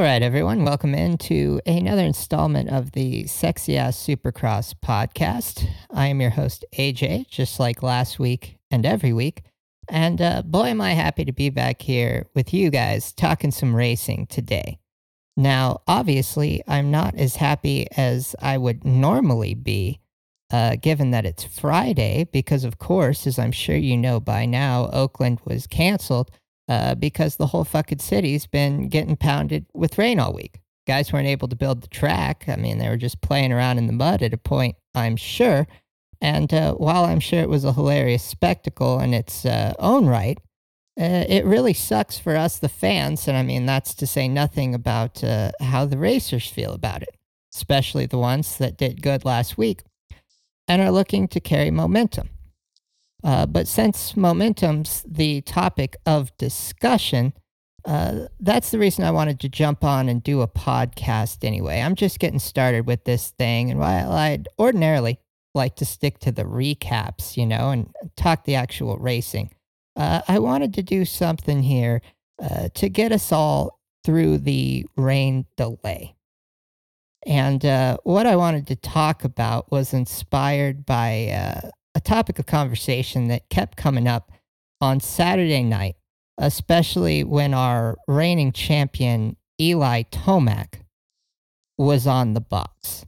All right, everyone, welcome into another installment of the Sexy Ass Supercross podcast. I am your host, AJ, just like last week and every week. And uh, boy, am I happy to be back here with you guys talking some racing today. Now, obviously, I'm not as happy as I would normally be, uh, given that it's Friday, because, of course, as I'm sure you know by now, Oakland was canceled uh, because the whole fucking city's been getting pounded with rain all week. Guys weren't able to build the track. I mean, they were just playing around in the mud at a point, I'm sure. And uh, while I'm sure it was a hilarious spectacle in its uh, own right, uh, it really sucks for us, the fans. And I mean, that's to say nothing about uh, how the racers feel about it, especially the ones that did good last week and are looking to carry momentum. Uh, but since momentum's the topic of discussion, uh, that's the reason I wanted to jump on and do a podcast anyway. I'm just getting started with this thing. And while I'd ordinarily like to stick to the recaps, you know, and talk the actual racing, uh, I wanted to do something here uh, to get us all through the rain delay. And uh, what I wanted to talk about was inspired by uh, a topic of conversation that kept coming up on Saturday night, especially when our reigning champion, Eli Tomac, was on the box.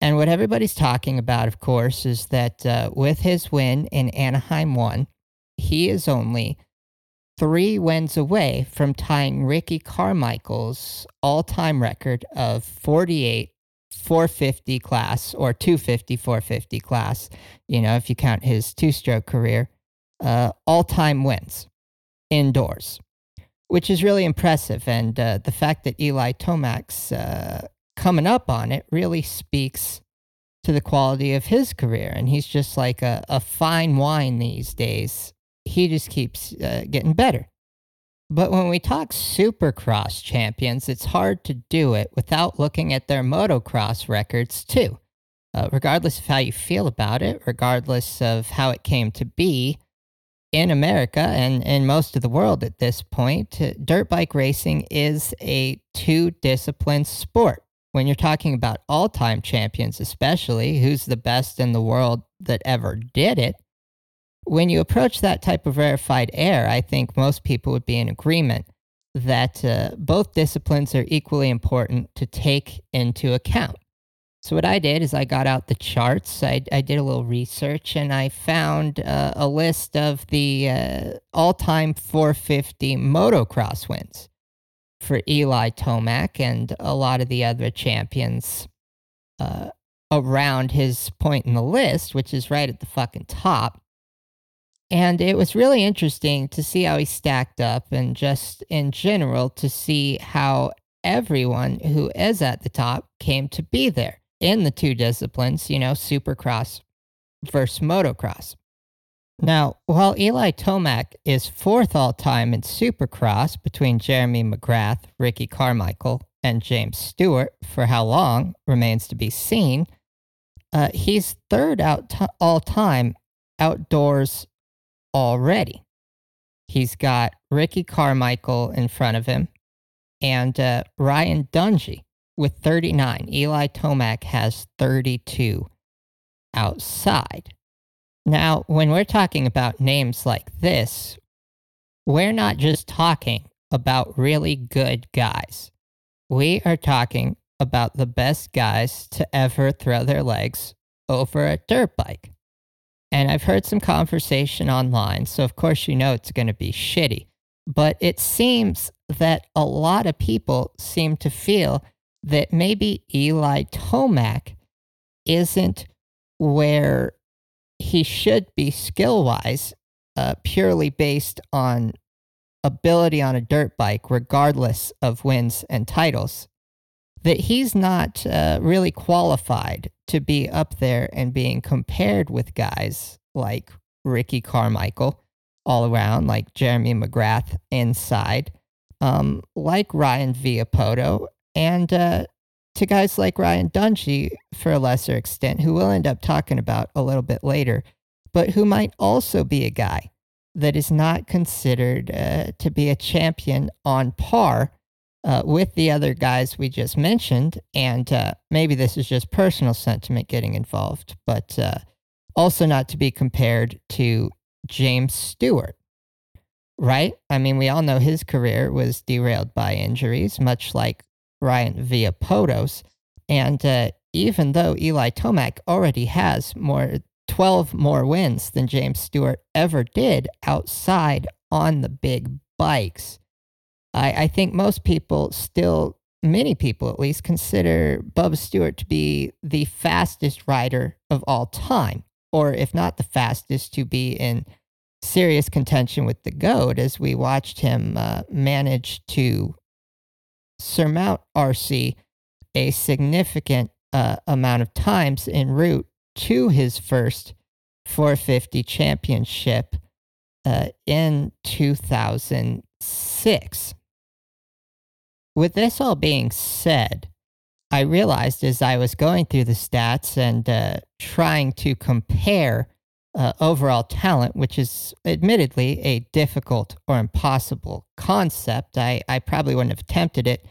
And what everybody's talking about, of course, is that uh, with his win in Anaheim 1, he is only three wins away from tying Ricky Carmichael's all time record of 48 450 class or 250 450 class, you know, if you count his two stroke career, uh, all time wins indoors, which is really impressive. And uh, the fact that Eli Tomac's uh, coming up on it really speaks to the quality of his career. And he's just like a, a fine wine these days. He just keeps uh, getting better. But when we talk supercross champions, it's hard to do it without looking at their motocross records too. Uh, regardless of how you feel about it, regardless of how it came to be in America and in most of the world at this point, uh, dirt bike racing is a two discipline sport. When you're talking about all time champions, especially, who's the best in the world that ever did it, when you approach that type of rarefied air, I think most people would be in agreement that uh, both disciplines are equally important to take into account. So, what I did is I got out the charts, I, I did a little research, and I found uh, a list of the uh, all time 450 motocross wins for Eli Tomac and a lot of the other champions uh, around his point in the list, which is right at the fucking top. And it was really interesting to see how he stacked up and just in general to see how everyone who is at the top came to be there in the two disciplines, you know, supercross versus motocross. Now, while Eli Tomac is fourth all time in supercross between Jeremy McGrath, Ricky Carmichael, and James Stewart for how long remains to be seen, uh, he's third out t- all time outdoors already. He's got Ricky Carmichael in front of him and uh, Ryan Dungey with 39. Eli Tomac has 32 outside. Now, when we're talking about names like this, we're not just talking about really good guys. We are talking about the best guys to ever throw their legs over a dirt bike. And I've heard some conversation online, so of course you know it's going to be shitty. But it seems that a lot of people seem to feel that maybe Eli Tomac isn't where he should be skill wise, uh, purely based on ability on a dirt bike, regardless of wins and titles that he's not uh, really qualified to be up there and being compared with guys like Ricky Carmichael all around, like Jeremy McGrath inside, um, like Ryan Villopoto, and uh, to guys like Ryan Dungey for a lesser extent, who we'll end up talking about a little bit later, but who might also be a guy that is not considered uh, to be a champion on par uh, with the other guys we just mentioned. And uh, maybe this is just personal sentiment getting involved, but uh, also not to be compared to James Stewart, right? I mean, we all know his career was derailed by injuries, much like Ryan Villopoto. And uh, even though Eli Tomac already has more 12 more wins than James Stewart ever did outside on the big bikes. I, I think most people still, many people at least, consider Bubba Stewart to be the fastest rider of all time, or if not the fastest, to be in serious contention with the GOAT as we watched him uh, manage to surmount RC a significant uh, amount of times en route to his first 450 championship uh, in 2006. With this all being said, I realized as I was going through the stats and uh, trying to compare uh, overall talent, which is admittedly a difficult or impossible concept, I, I probably wouldn't have attempted it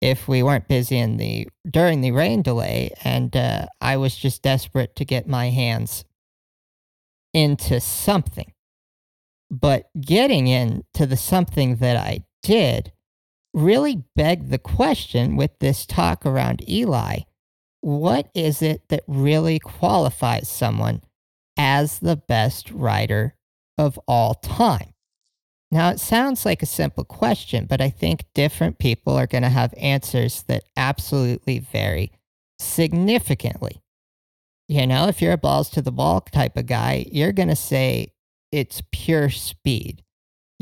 if we weren't busy in the during the rain delay and uh, i was just desperate to get my hands into something. But getting into the something that i did really begged the question with this talk around eli what is it that really qualifies someone as the best writer of all time now, it sounds like a simple question, but I think different people are going to have answers that absolutely vary significantly. You know, if you're a balls to the ball type of guy, you're going to say it's pure speed.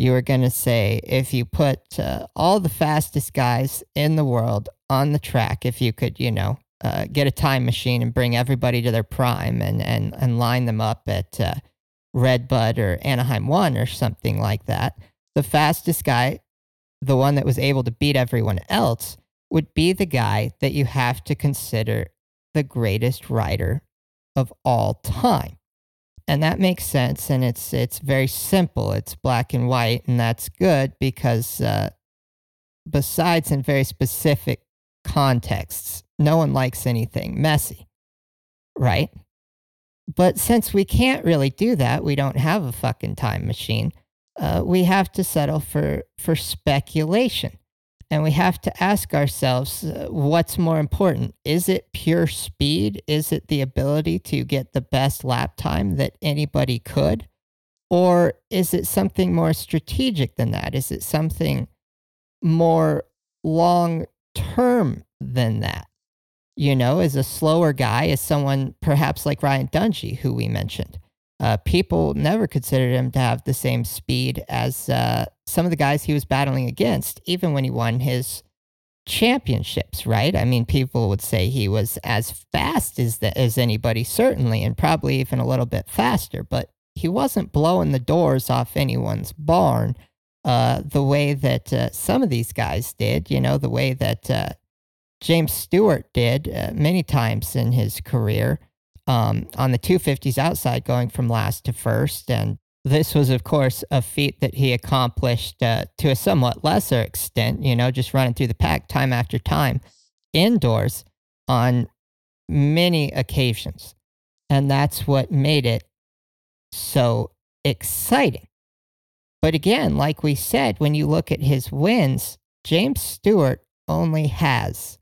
You are going to say if you put uh, all the fastest guys in the world on the track, if you could, you know, uh, get a time machine and bring everybody to their prime and, and, and line them up at, uh, Red Bud or Anaheim 1 or something like that, the fastest guy, the one that was able to beat everyone else, would be the guy that you have to consider the greatest rider of all time. And that makes sense and it's it's very simple. It's black and white and that's good because uh, besides in very specific contexts, no one likes anything messy. Right? But since we can't really do that, we don't have a fucking time machine. Uh, we have to settle for for speculation, and we have to ask ourselves uh, what's more important: is it pure speed? Is it the ability to get the best lap time that anybody could, or is it something more strategic than that? Is it something more long term than that? you know, as a slower guy, as someone perhaps like Ryan Dungey, who we mentioned. Uh, people never considered him to have the same speed as uh, some of the guys he was battling against, even when he won his championships, right? I mean, people would say he was as fast as, the, as anybody, certainly, and probably even a little bit faster, but he wasn't blowing the doors off anyone's barn uh, the way that uh, some of these guys did, you know, the way that uh, James Stewart did uh, many times in his career um, on the 250s outside, going from last to first. And this was, of course, a feat that he accomplished uh, to a somewhat lesser extent, you know, just running through the pack time after time indoors on many occasions. And that's what made it so exciting. But again, like we said, when you look at his wins, James Stewart only has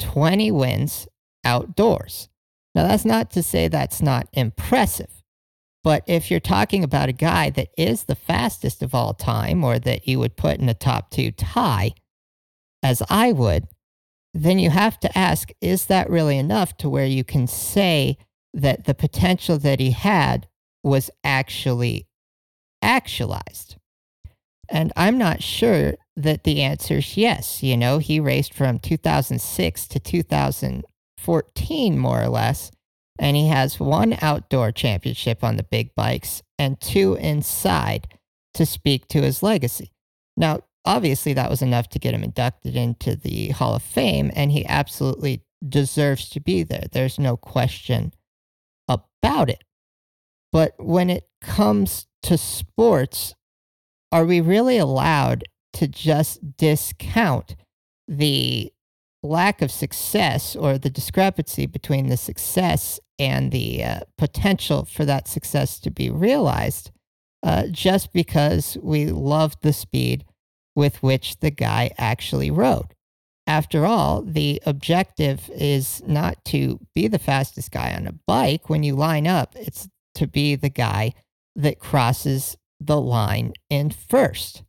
20 wins outdoors. Now, that's not to say that's not impressive, but if you're talking about a guy that is the fastest of all time or that you would put in a top two tie, as I would, then you have to ask is that really enough to where you can say that the potential that he had was actually actualized? And I'm not sure that the answer is yes. You know, he raced from 2006 to 2014, more or less, and he has one outdoor championship on the big bikes and two inside to speak to his legacy. Now, obviously, that was enough to get him inducted into the Hall of Fame, and he absolutely deserves to be there. There's no question about it. But when it comes to sports, are we really allowed to just discount the lack of success or the discrepancy between the success and the uh, potential for that success to be realized uh, just because we loved the speed with which the guy actually rode. After all, the objective is not to be the fastest guy on a bike. When you line up, it's to be the guy that crosses the line in first.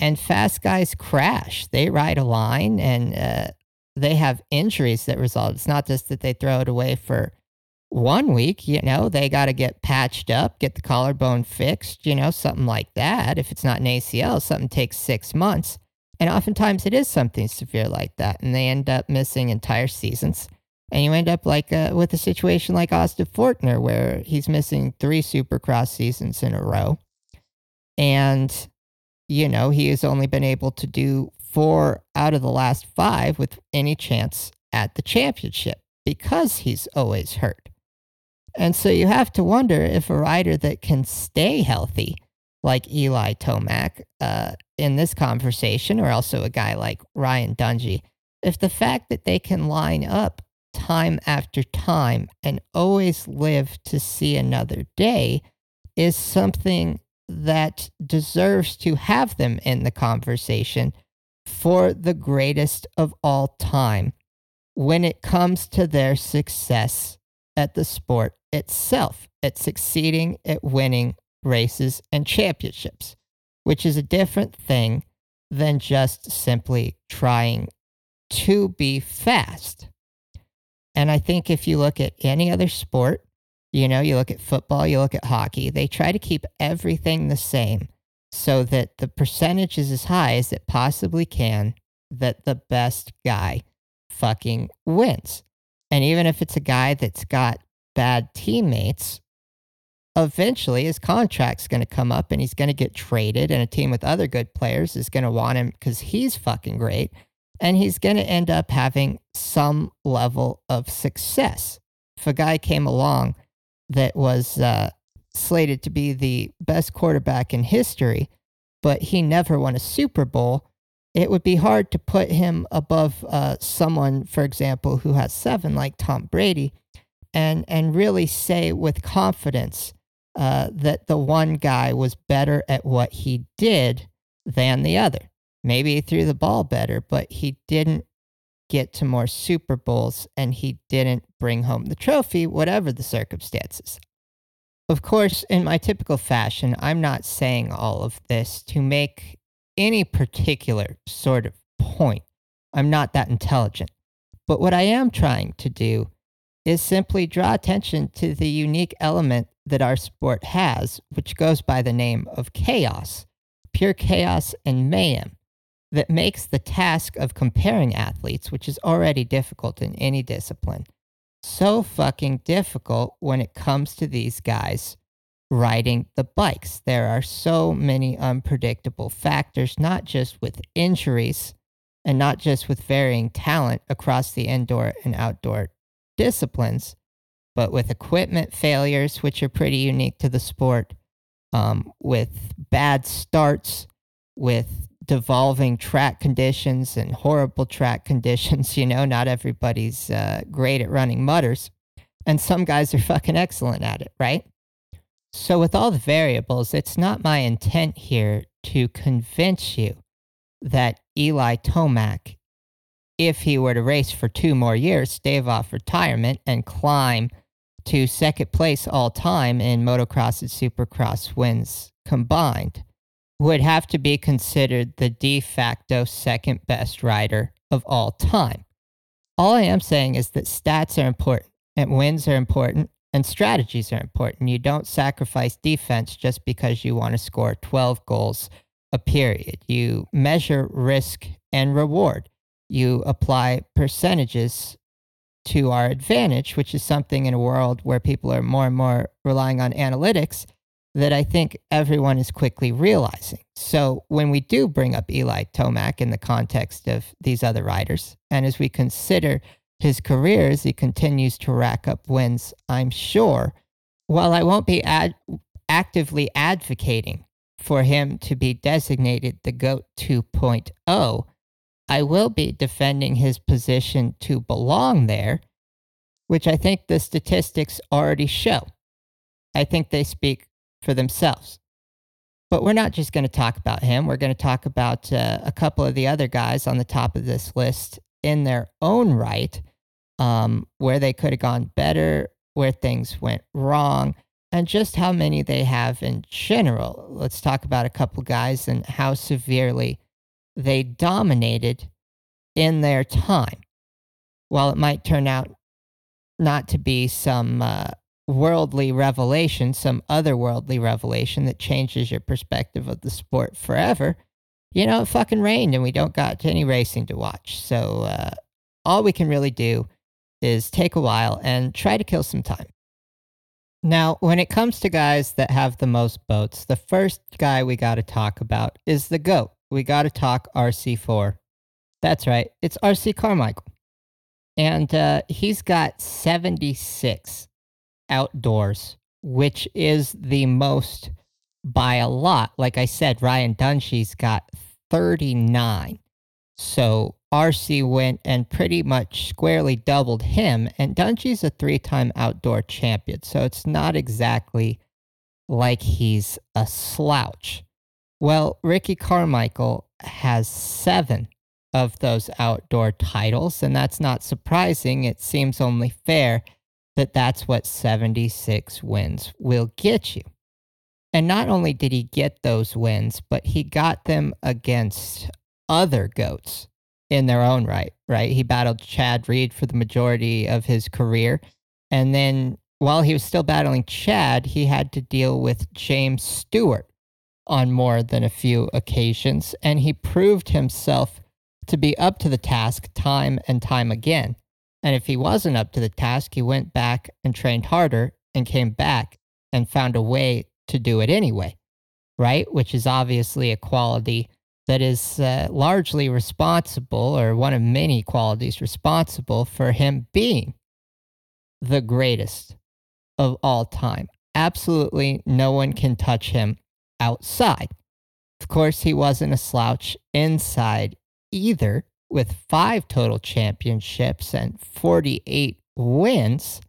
And fast guys crash. They ride a line and uh, they have injuries that result. It's not just that they throw it away for one week, you know, they got to get patched up, get the collarbone fixed, you know, something like that. If it's not an ACL, something takes six months. And oftentimes it is something severe like that. And they end up missing entire seasons. And you end up like uh, with a situation like Austin Forkner, where he's missing three supercross seasons in a row. And, you know, he has only been able to do four out of the last five with any chance at the championship because he's always hurt. And so you have to wonder if a rider that can stay healthy, like Eli Tomac uh, in this conversation, or also a guy like Ryan Dungey, if the fact that they can line up time after time and always live to see another day is something that deserves to have them in the conversation for the greatest of all time when it comes to their success at the sport itself, at succeeding at winning races and championships, which is a different thing than just simply trying to be fast. And I think if you look at any other sport, you know, you look at football, you look at hockey, they try to keep everything the same so that the percentage is as high as it possibly can that the best guy fucking wins. And even if it's a guy that's got bad teammates, eventually his contract's going to come up and he's going to get traded, and a team with other good players is going to want him because he's fucking great. And he's going to end up having some level of success. If a guy came along that was uh, slated to be the best quarterback in history, but he never won a Super Bowl, it would be hard to put him above uh, someone, for example, who has seven, like Tom Brady, and and really say with confidence uh, that the one guy was better at what he did than the other. Maybe he threw the ball better, but he didn't get to more Super Bowls and he didn't bring home the trophy, whatever the circumstances. Of course, in my typical fashion, I'm not saying all of this to make any particular sort of point. I'm not that intelligent. But what I am trying to do is simply draw attention to the unique element that our sport has, which goes by the name of chaos, pure chaos and mayhem, that makes the task of comparing athletes, which is already difficult in any discipline, so fucking difficult when it comes to these guys riding the bikes. There are so many unpredictable factors, not just with injuries and not just with varying talent across the indoor and outdoor disciplines, but with equipment failures, which are pretty unique to the sport, um, with bad starts, with devolving track conditions and horrible track conditions. You know, not everybody's uh, great at running mudders, and some guys are fucking excellent at it, right? So, with all the variables, it's not my intent here to convince you that Eli Tomac, if he were to race for two more years, stave off retirement, and climb to second place all time in motocross and supercross wins combined, would have to be considered the de facto second best rider of all time. All I am saying is that stats are important and wins are important and strategies are important. You don't sacrifice defense just because you want to score 12 goals a period. You measure risk and reward. You apply percentages to our advantage, which is something in a world where people are more and more relying on analytics that I think everyone is quickly realizing. So when we do bring up Eli Tomac in the context of these other riders, and as we consider his career as he continues to rack up wins, I'm sure. While I won't be ad- actively advocating for him to be designated the GOAT 2.0, I will be defending his position to belong there, which I think the statistics already show. I think they speak for themselves. But we're not just going to talk about him. We're going to talk about uh, a couple of the other guys on the top of this list in their own right, um, where they could have gone better, where things went wrong, and just how many they have in general. Let's talk about a couple guys and how severely they dominated in their time. While it might turn out not to be some uh, worldly revelation, some otherworldly revelation that changes your perspective of the sport forever, you know, it fucking rained and we don't got any racing to watch. So uh, all we can really do is take a while and try to kill some time. Now, when it comes to guys that have the most boats, the first guy we got to talk about is the GOAT. We got to talk RC4. That's right, it's RC Carmichael. And uh, he's got 76 outdoors, which is the most by a lot. Like I said, Ryan Dungey's got 39. So RC went and pretty much squarely doubled him. And Dungey's a three time outdoor champion. So it's not exactly like he's a slouch. Well, Ricky Carmichael has seven of those outdoor titles. And that's not surprising. It seems only fair that that's what 76 wins will get you. And not only did he get those wins, but he got them against other goats in their own right, right? He battled Chad Reed for the majority of his career. And then while he was still battling Chad, he had to deal with James Stewart on more than a few occasions. And he proved himself to be up to the task time and time again. And if he wasn't up to the task, he went back and trained harder and came back and found a way to do it anyway, right? Which is obviously a quality that is uh, largely responsible, or one of many qualities responsible for him being the greatest of all time. Absolutely no one can touch him outside. Of course, he wasn't a slouch inside either, with five total championships and 48 wins.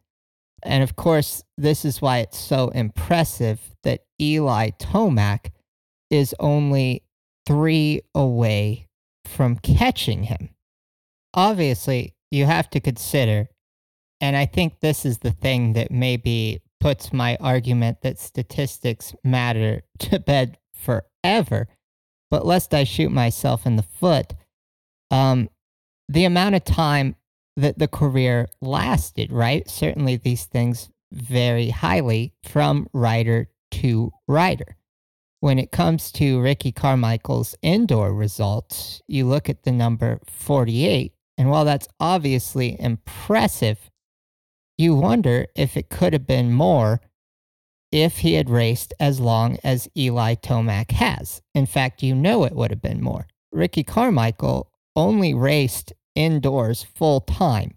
And of course, this is why it's so impressive that Eli Tomac is only three away from catching him. Obviously, you have to consider, and I think this is the thing that maybe puts my argument that statistics matter to bed forever. But lest I shoot myself in the foot, um, the amount of time that the career lasted, right? Certainly these things vary highly from rider to rider. When it comes to Ricky Carmichael's indoor results, you look at the number 48, and while that's obviously impressive, you wonder if it could have been more if he had raced as long as Eli Tomac has. In fact, you know it would have been more. Ricky Carmichael only raced indoors full time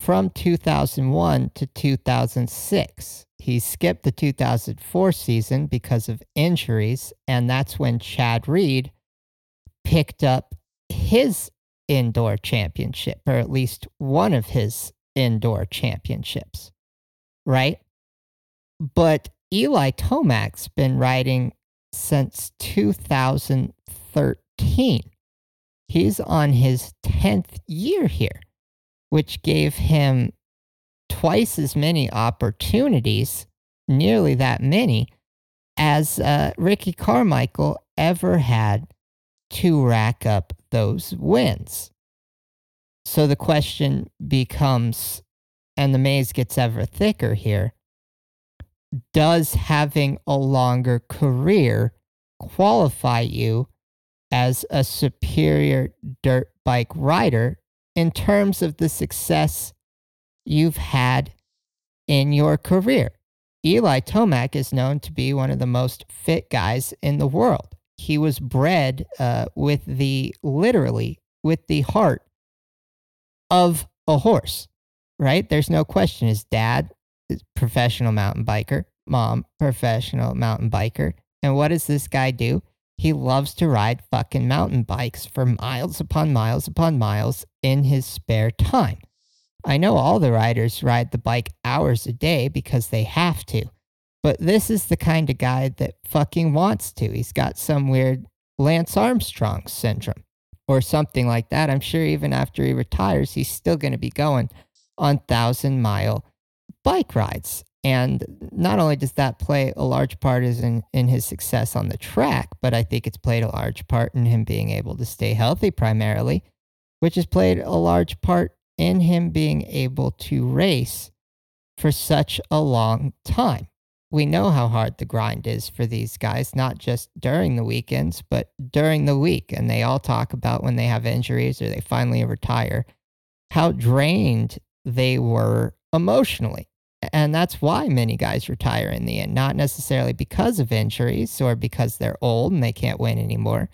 from 2001 to 2006. He skipped the 2004 season because of injuries, and that's when Chad Reed picked up his indoor championship, or at least one of his indoor championships, right? But Eli Tomac's been riding since 2013. He's on his 10th year here which gave him twice as many opportunities, nearly that many, as uh, Ricky Carmichael ever had to rack up those wins. So the question becomes, and the maze gets ever thicker here does having a longer career qualify you as a superior dirt bike rider in terms of the success you've had in your career. Eli Tomac is known to be one of the most fit guys in the world. He was bred uh, with the literally with the heart of a horse, right? There's no question. His dad is professional mountain biker, mom professional mountain biker. And what does this guy do? He loves to ride fucking mountain bikes for miles upon miles upon miles in his spare time. I know all the riders ride the bike hours a day because they have to, but this is the kind of guy that fucking wants to. He's got some weird Lance Armstrong syndrome or something like that. I'm sure even after he retires, he's still going to be going on thousand mile bike rides. And not only does that play a large part in, in his success on the track, but I think it's played a large part in him being able to stay healthy primarily, which has played a large part in him being able to race for such a long time. We know how hard the grind is for these guys, not just during the weekends, but during the week. And they all talk about when they have injuries or they finally retire, how drained they were emotionally. And that's why many guys retire in the end, not necessarily because of injuries or because they're old and they can't win anymore,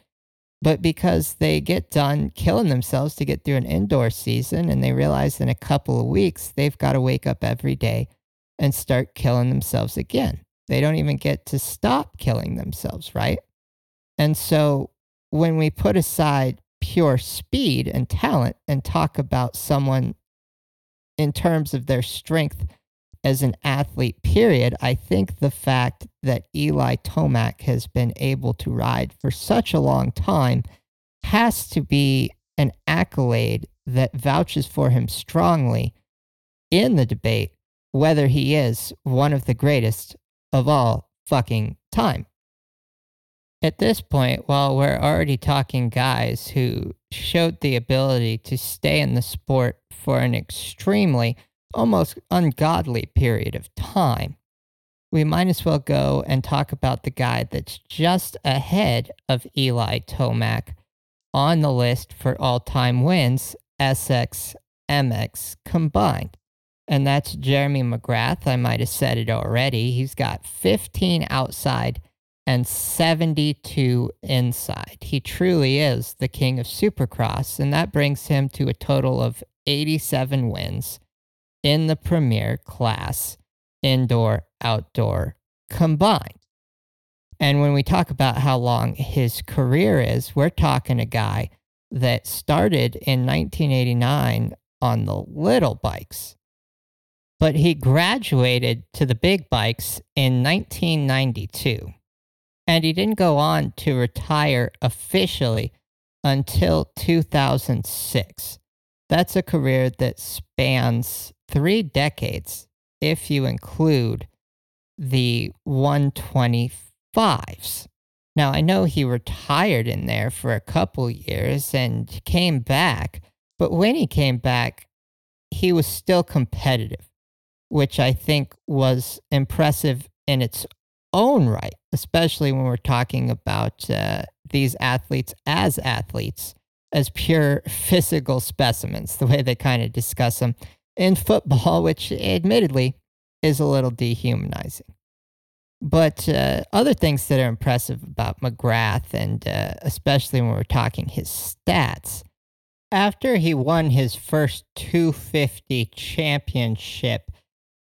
but because they get done killing themselves to get through an indoor season and they realize in a couple of weeks they've got to wake up every day and start killing themselves again. They don't even get to stop killing themselves, right? And so when we put aside pure speed and talent and talk about someone in terms of their strength as an athlete, period, I think the fact that Eli Tomac has been able to ride for such a long time has to be an accolade that vouches for him strongly in the debate whether he is one of the greatest of all fucking time. At this point, while we're already talking guys who showed the ability to stay in the sport for an extremely almost ungodly period of time, we might as well go and talk about the guy that's just ahead of Eli Tomac on the list for all time wins, SX MX combined. And that's Jeremy McGrath. I might have said it already. He's got 15 outside and 72 inside. He truly is the king of Supercross, and that brings him to a total of 87 wins in the premier class, indoor, outdoor combined. And when we talk about how long his career is, we're talking a guy that started in 1989 on the little bikes, but he graduated to the big bikes in 1992. And he didn't go on to retire officially until 2006. That's a career that spans three decades if you include the 125s. Now, I know he retired in there for a couple years and came back, but when he came back, he was still competitive, which I think was impressive in its own right, especially when we're talking about uh, these athletes as athletes, as pure physical specimens, the way they kind of discuss them in football, which admittedly is a little dehumanizing. But uh, other things that are impressive about McGrath, and uh, especially when we're talking his stats, after he won his first 250 championship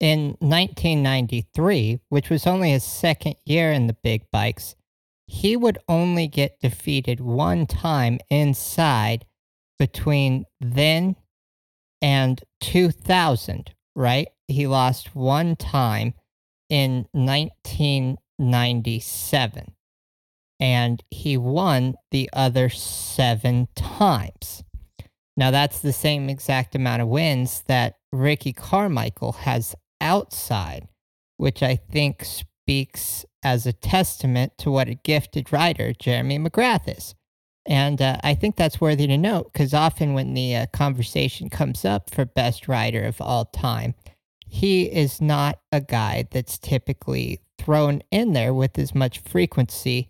in 1993, which was only his second year in the big bikes, he would only get defeated one time inside between then and 2000, right? He lost one time in 1997 and he won the other seven times. Now, that's the same exact amount of wins that Ricky Carmichael has outside, which I think speaks as a testament to what a gifted writer Jeremy McGrath is. And uh, I think that's worthy to note because often when the uh, conversation comes up for best writer of all time, he is not a guy that's typically thrown in there with as much frequency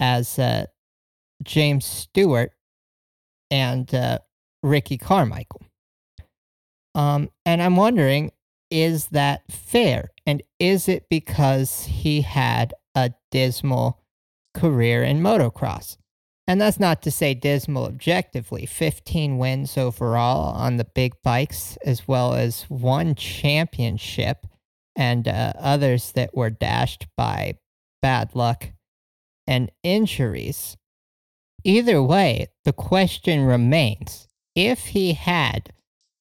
as uh, James Stewart and uh, Ricky Carmichael. Um, and I'm wondering, is that fair? And is it because he had a dismal career in motocross? And that's not to say dismal objectively. 15 wins overall on the big bikes, as well as one championship and uh, others that were dashed by bad luck and injuries. Either way, the question remains if he had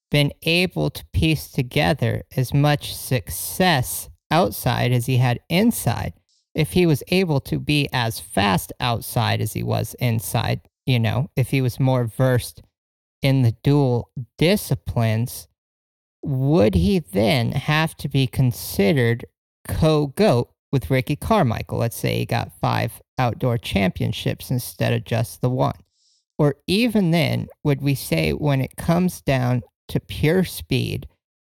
been able to piece together as much success outside as he had inside, if he was able to be as fast outside as he was inside, you know, if he was more versed in the dual disciplines, would he then have to be considered co GOAT with Ricky Carmichael? Let's say he got five outdoor championships instead of just the one. Or even then, would we say when it comes down to pure speed,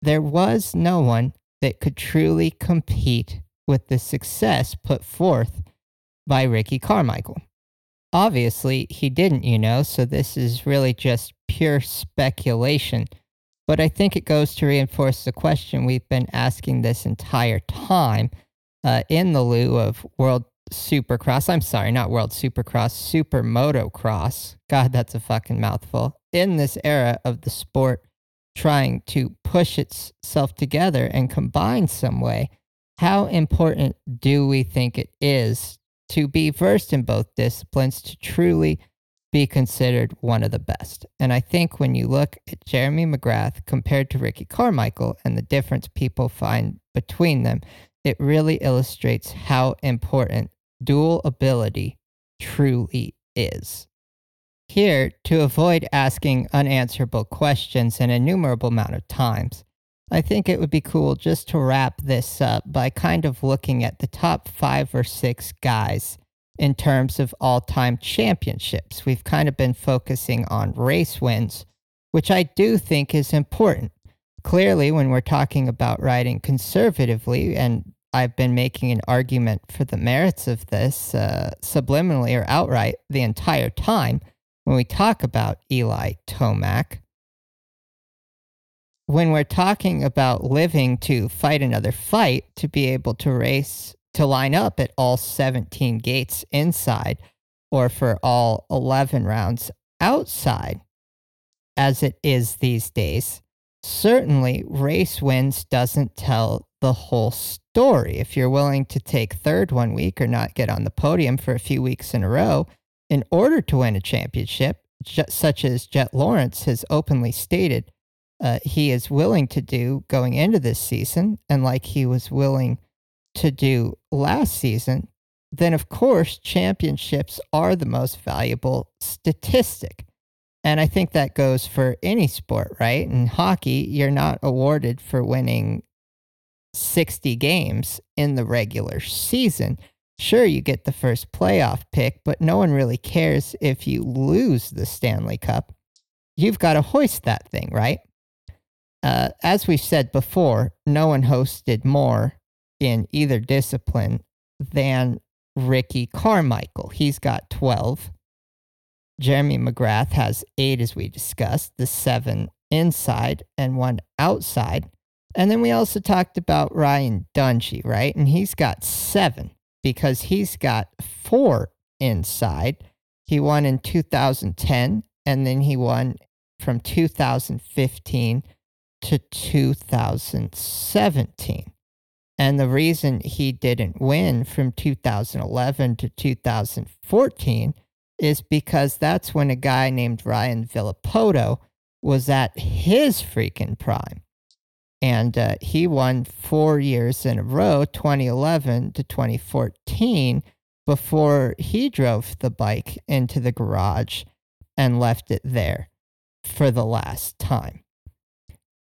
there was no one that could truly compete with the success put forth by Ricky Carmichael? Obviously, he didn't, you know, so this is really just pure speculation. But I think it goes to reinforce the question we've been asking this entire time uh, in the lieu of World Supercross. I'm sorry, not World Supercross, Super Motocross. God, that's a fucking mouthful. In this era of the sport trying to push itself together and combine some way, how important do we think it is to be versed in both disciplines to truly be considered one of the best? And I think when you look at Jeremy McGrath compared to Ricky Carmichael and the difference people find between them, it really illustrates how important dual ability truly is. Here, to avoid asking unanswerable questions an innumerable amount of times, I think it would be cool just to wrap this up by kind of looking at the top five or six guys in terms of all time championships. We've kind of been focusing on race wins, which I do think is important. Clearly, when we're talking about riding conservatively and I've been making an argument for the merits of this uh, subliminally or outright the entire time when we talk about Eli Tomac. When we're talking about living to fight another fight, to be able to race, to line up at all 17 gates inside or for all 11 rounds outside, as it is these days, certainly race wins doesn't tell the whole story. If you're willing to take third one week or not get on the podium for a few weeks in a row in order to win a championship, such as Jett Lawrence has openly stated uh, he is willing to do going into this season, and like he was willing to do last season, then of course championships are the most valuable statistic. And I think that goes for any sport, right? In hockey, you're not awarded for winning 60 games in the regular season. Sure, you get the first playoff pick, but no one really cares if you lose the Stanley Cup. You've got to hoist that thing, right? Uh, as we've said before, no one hosted more in either discipline than Ricky Carmichael. He's got 12. Jeremy McGrath has eight, as we discussed, the seven inside and one outside. And then we also talked about Ryan Dungey, right? And he's got seven because he's got four inside. He won in 2010, and then he won from 2015 to 2017. And the reason he didn't win from 2011 to 2014 is because that's when a guy named Ryan Villopoto was at his freaking prime and uh, he won four years in a row 2011 to 2014 before he drove the bike into the garage and left it there for the last time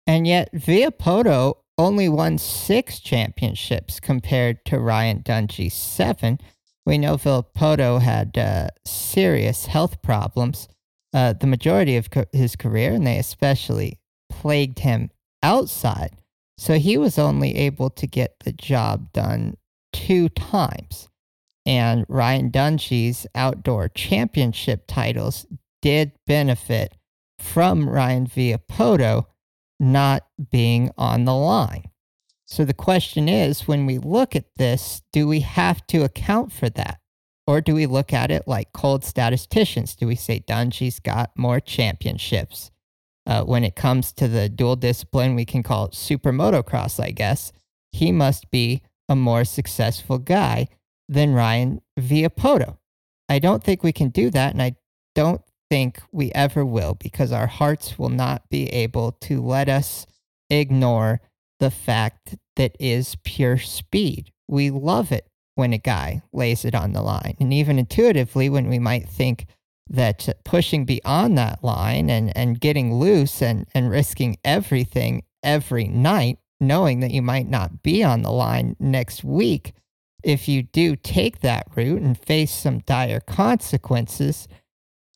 and yet Villopoto only won six championships compared to Ryan Dungey's seven. We know Villopoto had uh, serious health problems uh, the majority of co- his career, and they especially plagued him outside. So he was only able to get the job done two times. And Ryan Dungey's outdoor championship titles did benefit from Ryan Villopoto not being on the line. So the question is when we look at this, do we have to account for that? Or do we look at it like cold statisticians? Do we say Dungey's got more championships? Uh, when it comes to the dual discipline, we can call it super motocross, I guess. He must be a more successful guy than Ryan Villopoto. I don't think we can do that. And I don't think we ever will because our hearts will not be able to let us ignore the fact that is pure speed. We love it when a guy lays it on the line. And even intuitively, when we might think that pushing beyond that line and, and getting loose and, and risking everything every night, knowing that you might not be on the line next week, if you do take that route and face some dire consequences,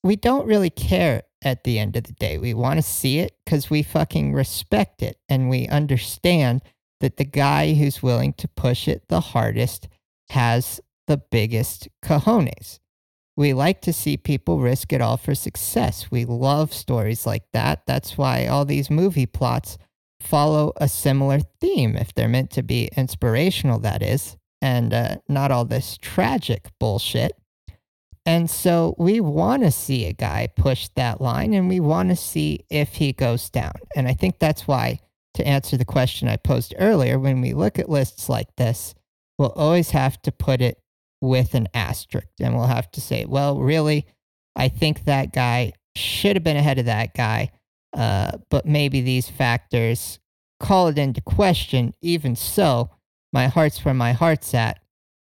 we don't really care at the end of the day. We want to see it because we fucking respect it and we understand that the guy who's willing to push it the hardest has the biggest cojones. We like to see people risk it all for success. We love stories like that. That's why all these movie plots follow a similar theme, if they're meant to be inspirational, that is, and uh, not all this tragic bullshit. And so we want to see a guy push that line and we want to see if he goes down. And I think that's why, to answer the question I posed earlier, when we look at lists like this, we'll always have to put it with an asterisk and we'll have to say, well, really, I think that guy should have been ahead of that guy. Uh, but maybe these factors call it into question. Even so, my heart's where my heart's at,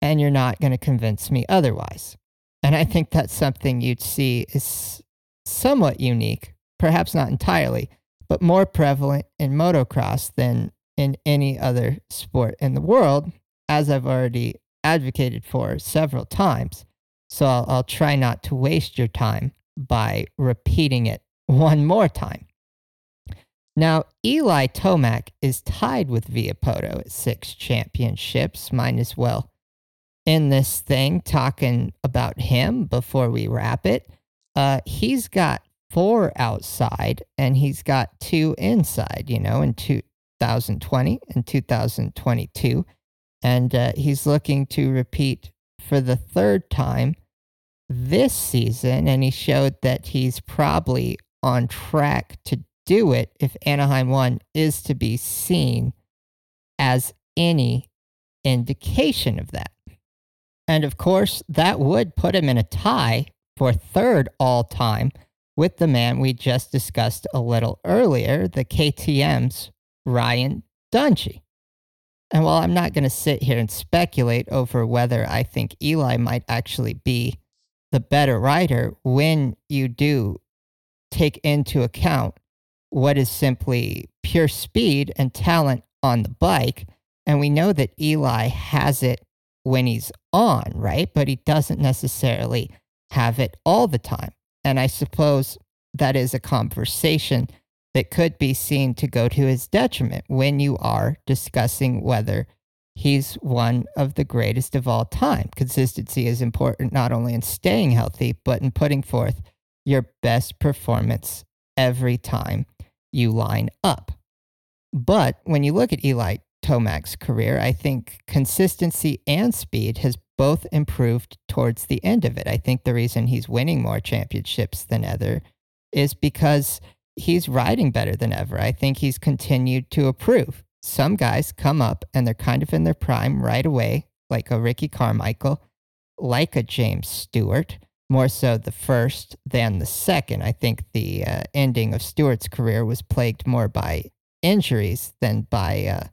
and you're not going to convince me otherwise. And I think that's something you'd see is somewhat unique, perhaps not entirely, but more prevalent in motocross than in any other sport in the world, as I've already advocated for several times. So I'll, I'll try not to waste your time by repeating it one more time. Now, Eli Tomac is tied with Villopoto at six championships. Might as well in this thing talking about him before we wrap it. Uh, he's got four outside and he's got two inside, you know, in 2020 and 2022. And uh, he's looking to repeat for the third time this season. And he showed that he's probably on track to do it if Anaheim 1 is to be seen as any indication of that. And of course, that would put him in a tie for third all time with the man we just discussed a little earlier, the KTM's Ryan Dungey. And while I'm not going to sit here and speculate over whether I think Eli might actually be the better rider, when you do take into account what is simply pure speed and talent on the bike, and we know that Eli has it when he's on, right? But he doesn't necessarily have it all the time. And I suppose that is a conversation that could be seen to go to his detriment when you are discussing whether he's one of the greatest of all time. Consistency is important not only in staying healthy, but in putting forth your best performance every time you line up. But when you look at Eli Tomac's career, I think consistency and speed has both improved towards the end of it. I think the reason he's winning more championships than ever is because he's riding better than ever. I think he's continued to improve. Some guys come up and they're kind of in their prime right away, like a Ricky Carmichael, like a James Stewart, more so the first than the second. I think the uh, ending of Stewart's career was plagued more by injuries than by uh,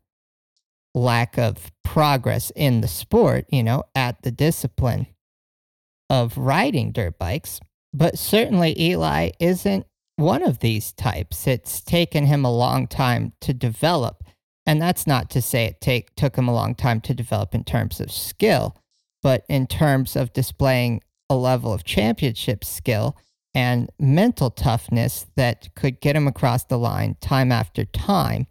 lack of progress in the sport, you know, at the discipline of riding dirt bikes. But certainly Eli isn't one of these types. It's taken him a long time to develop. And that's not to say it take, took him a long time to develop in terms of skill, but in terms of displaying a level of championship skill and mental toughness that could get him across the line time after time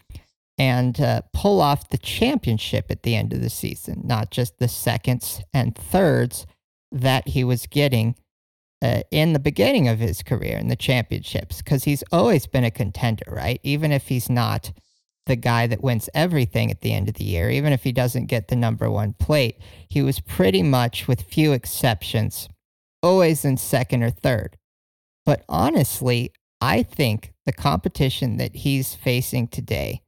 and uh, pull off the championship at the end of the season, not just the seconds and thirds that he was getting uh, in the beginning of his career in the championships, because he's always been a contender, right? Even if he's not the guy that wins everything at the end of the year, even if he doesn't get the number one plate, he was pretty much, with few exceptions, always in second or third. But honestly, I think the competition that he's facing today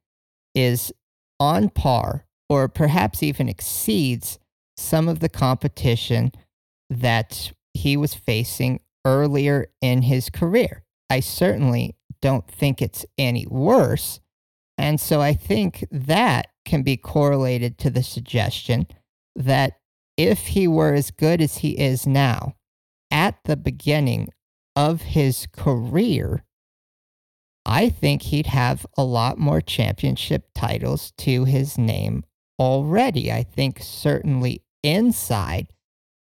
is on par or perhaps even exceeds some of the competition that he was facing earlier in his career. I certainly don't think it's any worse. And so I think that can be correlated to the suggestion that if he were as good as he is now at the beginning of his career, I think he'd have a lot more championship titles to his name already. I think certainly inside,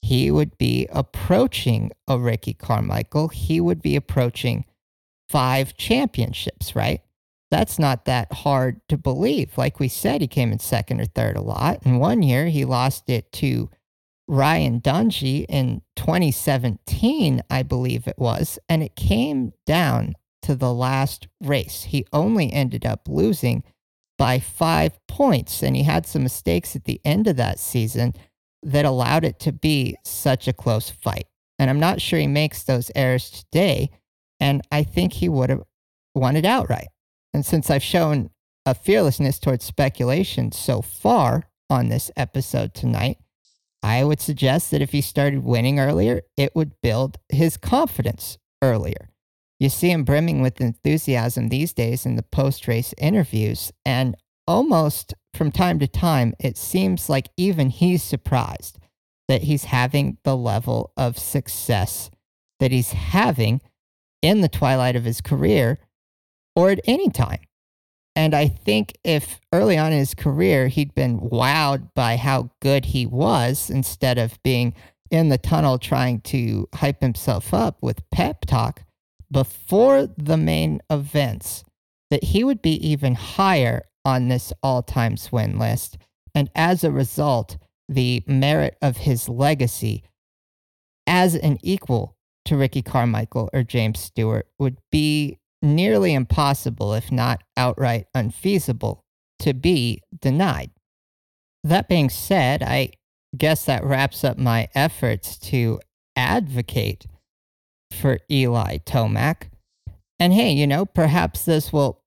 he would be approaching a Ricky Carmichael. He would be approaching five championships, right? That's not that hard to believe. Like we said, he came in second or third a lot. And one year he lost it to Ryan Dungey in 2017, I believe it was. And it came down to the last race. He only ended up losing by five points. And he had some mistakes at the end of that season that allowed it to be such a close fight. And I'm not sure he makes those errors today. And I think he would have won it outright. And since I've shown a fearlessness towards speculation so far on this episode tonight, I would suggest that if he started winning earlier, it would build his confidence earlier. You see him brimming with enthusiasm these days in the post race interviews, and almost from time to time, it seems like even he's surprised that he's having the level of success that he's having in the twilight of his career or at any time. And I think if early on in his career he'd been wowed by how good he was instead of being in the tunnel trying to hype himself up with pep talk before the main events, that he would be even higher on this all time win list. And as a result, the merit of his legacy as an equal to Ricky Carmichael or James Stewart would be nearly impossible, if not outright unfeasible, to be denied. That being said, I guess that wraps up my efforts to advocate for Eli Tomac. And hey, you know, perhaps this will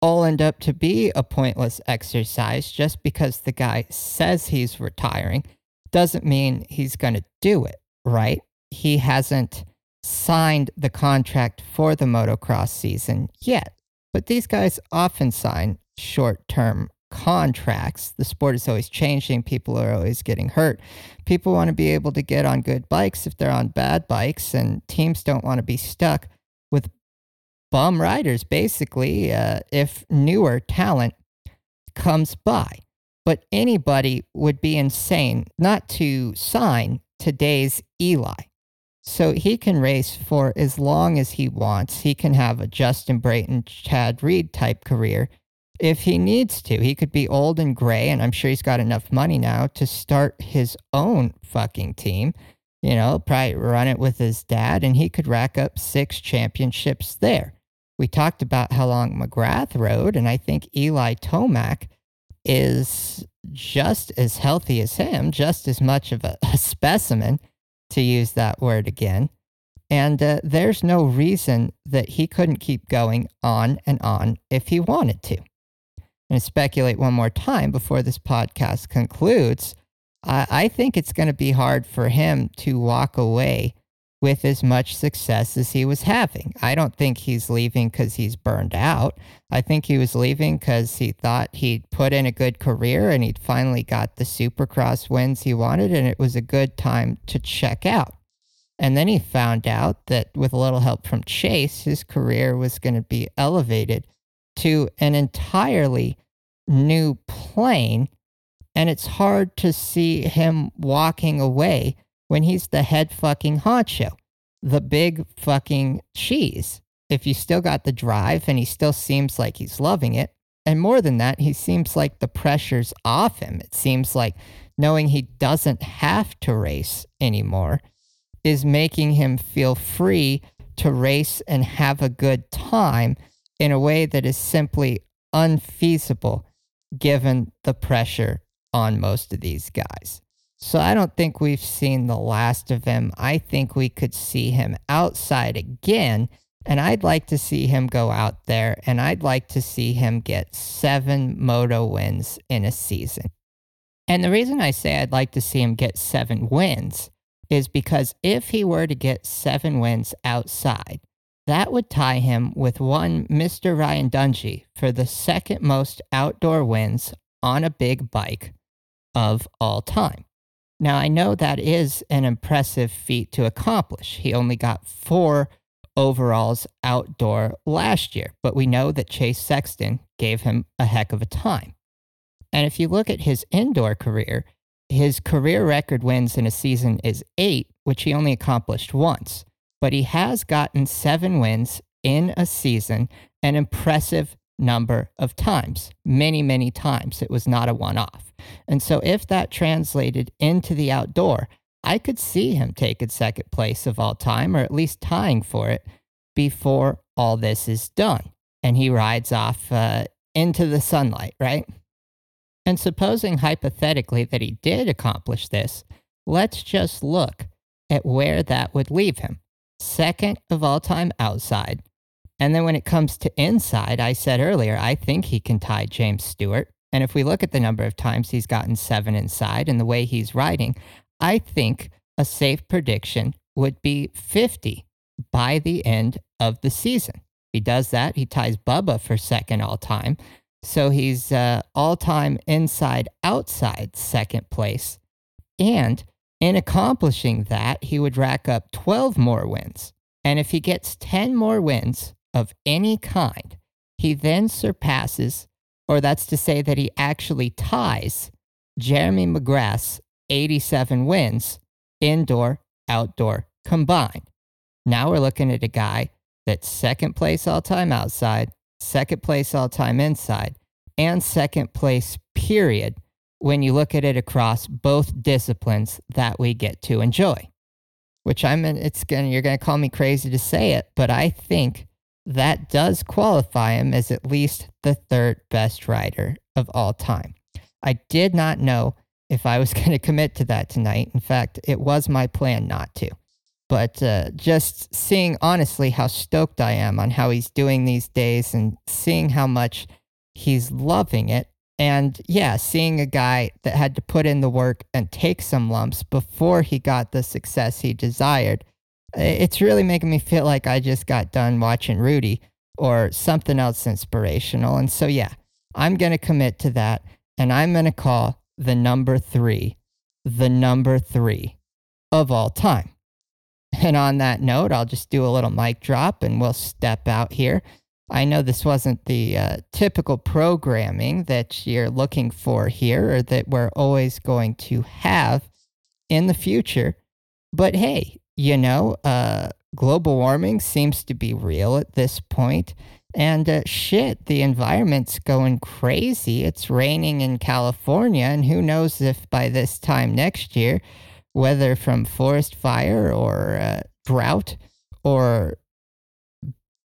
all end up to be a pointless exercise just because the guy says he's retiring doesn't mean he's going to do it, right? He hasn't signed the contract for the motocross season yet. But these guys often sign short term contracts. The sport is always changing. People are always getting hurt. People want to be able to get on good bikes if they're on bad bikes, and teams don't want to be stuck with bum riders, basically, uh, if newer talent comes by. But anybody would be insane not to sign today's Eli. So he can race for as long as he wants. He can have a Justin Brayton, Chad Reed type career if he needs to. He could be old and gray, and I'm sure he's got enough money now to start his own fucking team. You know, probably run it with his dad, and he could rack up six championships there. We talked about how long McGrath rode, and I think Eli Tomac is just as healthy as him, just as much of a, a specimen to use that word again. And uh, there's no reason that he couldn't keep going on and on if he wanted to. And speculate one more time before this podcast concludes. I, I think it's going to be hard for him to walk away with as much success as he was having. I don't think he's leaving because he's burned out. I think he was leaving because he thought he'd put in a good career and he'd finally got the supercross wins he wanted, and it was a good time to check out. And then he found out that with a little help from Chase, his career was going to be elevated to an entirely new plane. And it's hard to see him walking away when he's the head fucking honcho, the big fucking cheese. If you still got the drive and he still seems like he's loving it, and more than that, he seems like the pressure's off him. It seems like knowing he doesn't have to race anymore is making him feel free to race and have a good time in a way that is simply unfeasible given the pressure on most of these guys. So I don't think we've seen the last of him. I think we could see him outside again. And I'd like to see him go out there and I'd like to see him get seven moto wins in a season. And the reason I say I'd like to see him get seven wins is because if he were to get seven wins outside, that would tie him with one Mr. Ryan Dungey for the second most outdoor wins on a big bike of all time. Now, I know that is an impressive feat to accomplish. He only got four overalls outdoor last year, but we know that Chase Sexton gave him a heck of a time. And if you look at his indoor career, his career record wins in a season is eight, which he only accomplished once. But he has gotten seven wins in a season, an impressive number of times, many, many times. It was not a one off. And so, if that translated into the outdoor, I could see him taking second place of all time, or at least tying for it, before all this is done. And he rides off uh, into the sunlight, right? And supposing hypothetically that he did accomplish this, let's just look at where that would leave him. Second of all time outside. And then when it comes to inside, I said earlier, I think he can tie James Stewart. And if we look at the number of times he's gotten seven inside and the way he's riding, I think a safe prediction would be 50 by the end of the season. He does that, he ties Bubba for second all time. So he's uh, all time inside outside second place. And in accomplishing that, he would rack up 12 more wins. And if he gets 10 more wins of any kind, he then surpasses, or that's to say that he actually ties Jeremy McGrath's 87 wins, indoor, outdoor combined. Now we're looking at a guy that's second place all time outside, second place all time inside, and second place, period, when you look at it across both disciplines that we get to enjoy. Which I'm, it's gonna, you're gonna call me crazy to say it, but I think that does qualify him as at least the third best rider of all time. I did not know if I was going to commit to that tonight. In fact, it was my plan not to. But uh, just seeing honestly how stoked I am on how he's doing these days and seeing how much he's loving it. And yeah, seeing a guy that had to put in the work and take some lumps before he got the success he desired, it's really making me feel like I just got done watching Rudy or something else inspirational. And so, yeah, I'm going to commit to that. And I'm going to call the number three the number three of all time. And on that note, I'll just do a little mic drop and we'll step out here. I know this wasn't the uh, typical programming that you're looking for here or that we're always going to have in the future. But hey, you know, uh, global warming seems to be real at this point. And uh, shit, the environment's going crazy. It's raining in California, and who knows if by this time next year whether from forest fire or uh, drought or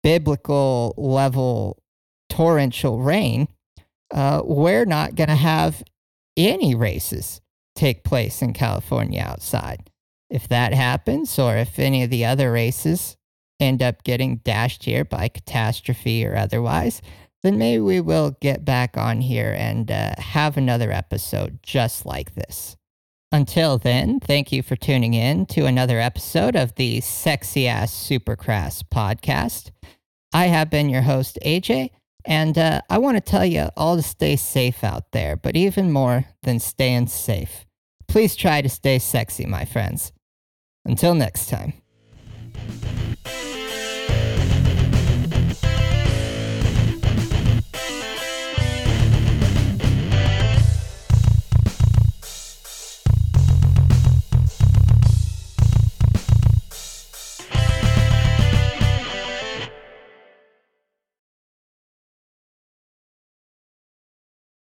biblical level torrential rain, uh, we're not going to have any races take place in California outside. If that happens, or if any of the other races end up getting dashed here by catastrophe or otherwise, then maybe we will get back on here and uh, have another episode just like this. Until then, thank you for tuning in to another episode of the Sexy Ass Supercross podcast. I have been your host, AJ, and uh, I want to tell you all to stay safe out there, but even more than staying safe, Please try to stay sexy, my friends. Until next time.